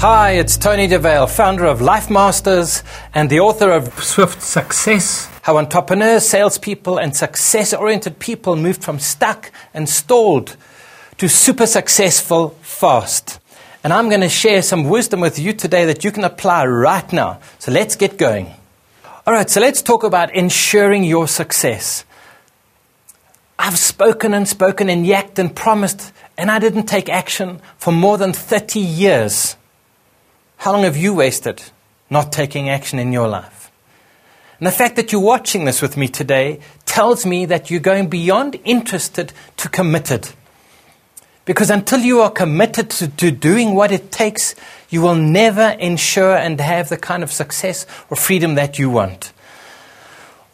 Hi, it's Tony Dovale, founder of Life Masters and the author of Swift Success How Entrepreneurs, Salespeople, and Success Oriented People Moved from Stuck and Stalled to Super Successful Fast. And I'm going to share some wisdom with you today that you can apply right now. So let's get going. All right, so let's talk about ensuring your success. I've spoken and spoken and yacked and promised, and I didn't take action for more than 30 years. How long have you wasted not taking action in your life? And the fact that you're watching this with me today tells me that you're going beyond interested to committed. Because until you are committed to, to, doing what it takes, you will never ensure and have the kind of success or freedom that you want.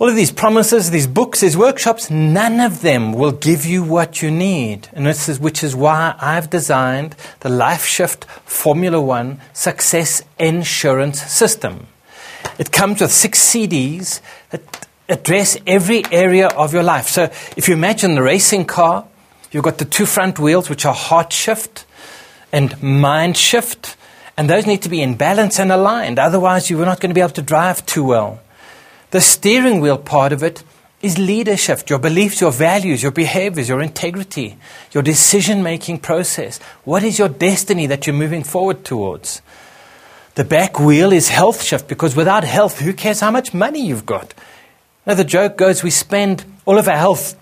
All of these promises, these books, these workshops, none of them will give you what you need. And this is, which is why I've designed the Life Shift Formula One Success Insurance System. It comes with six CDs that address every area of your life. So if you imagine the racing car, you've got the two front wheels, which are heart shift and mind shift. And those need to be in balance and aligned. Otherwise, you're not going to be able to drive too well. The steering wheel part of it is leadership, your beliefs, your values, your behaviors, your integrity, your decision making process. What is your destiny that you're moving forward towards? The back wheel is health shift because without health, who cares how much money you've got? Now, the joke goes we spend all of our health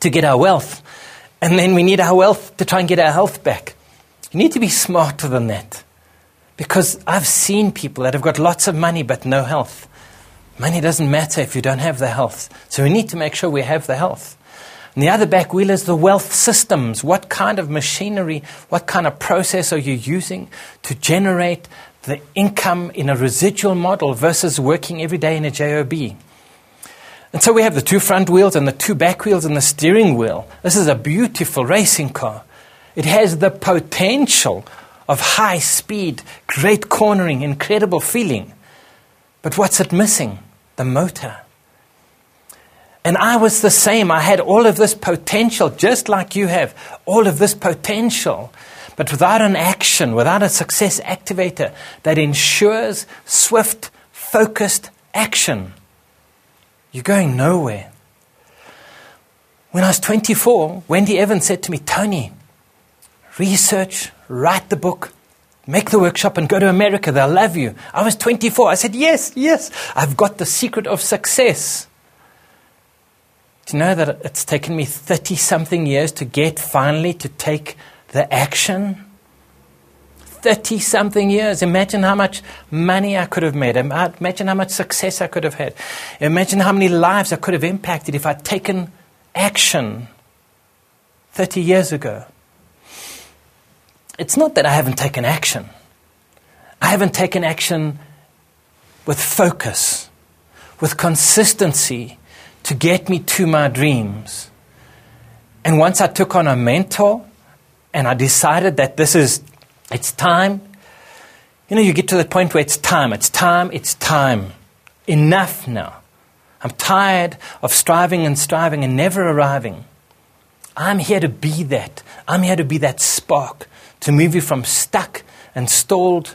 to get our wealth, and then we need our wealth to try and get our health back. You need to be smarter than that because I've seen people that have got lots of money but no health. Money doesn't matter if you don't have the health. So we need to make sure we have the health. And the other back wheel is the wealth systems. What kind of machinery, what kind of process are you using to generate the income in a residual model versus working every day in a JOB? And so we have the two front wheels and the two back wheels and the steering wheel. This is a beautiful racing car. It has the potential of high speed, great cornering, incredible feeling. But what's it missing? The motor. And I was the same. I had all of this potential, just like you have, all of this potential. But without an action, without a success activator that ensures swift, focused action, you're going nowhere. When I was 24, Wendy Evans said to me, Tony, research, write the book, Make the workshop and go to America. They'll love you. I was 24. I said, Yes, yes. I've got the secret of success. Do you know that it's taken me 30 something years to get finally to take the action? 30 something years. Imagine how much money I could have made. Imagine how much success I could have had. Imagine how many lives I could have impacted if I'd taken action 30 years ago it's not that I haven't taken action. I haven't taken action with focus, with consistency to get me to my dreams. And once I took on a mentor and I decided that this is, it's time, you know, you get to the point where it's time, it's time, it's time. Enough now. I'm tired of striving and striving and never arriving. I'm here to be that. I'm here to be that spark to move you from stuck and stalled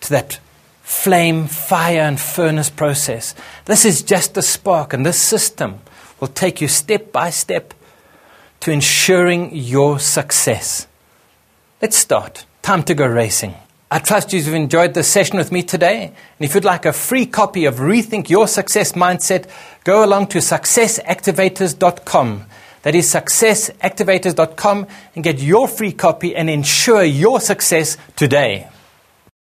to that flame, fire, and furnace process. This is just a spark, and this system will take you step by step to ensuring your success. Let's start. Time to go racing. I trust you've enjoyed this session with me today. And if you'd like a free copy of Rethink Your Success Mindset, go along to successactivators.com. That is successactivators.com and get your free copy and ensure your success today.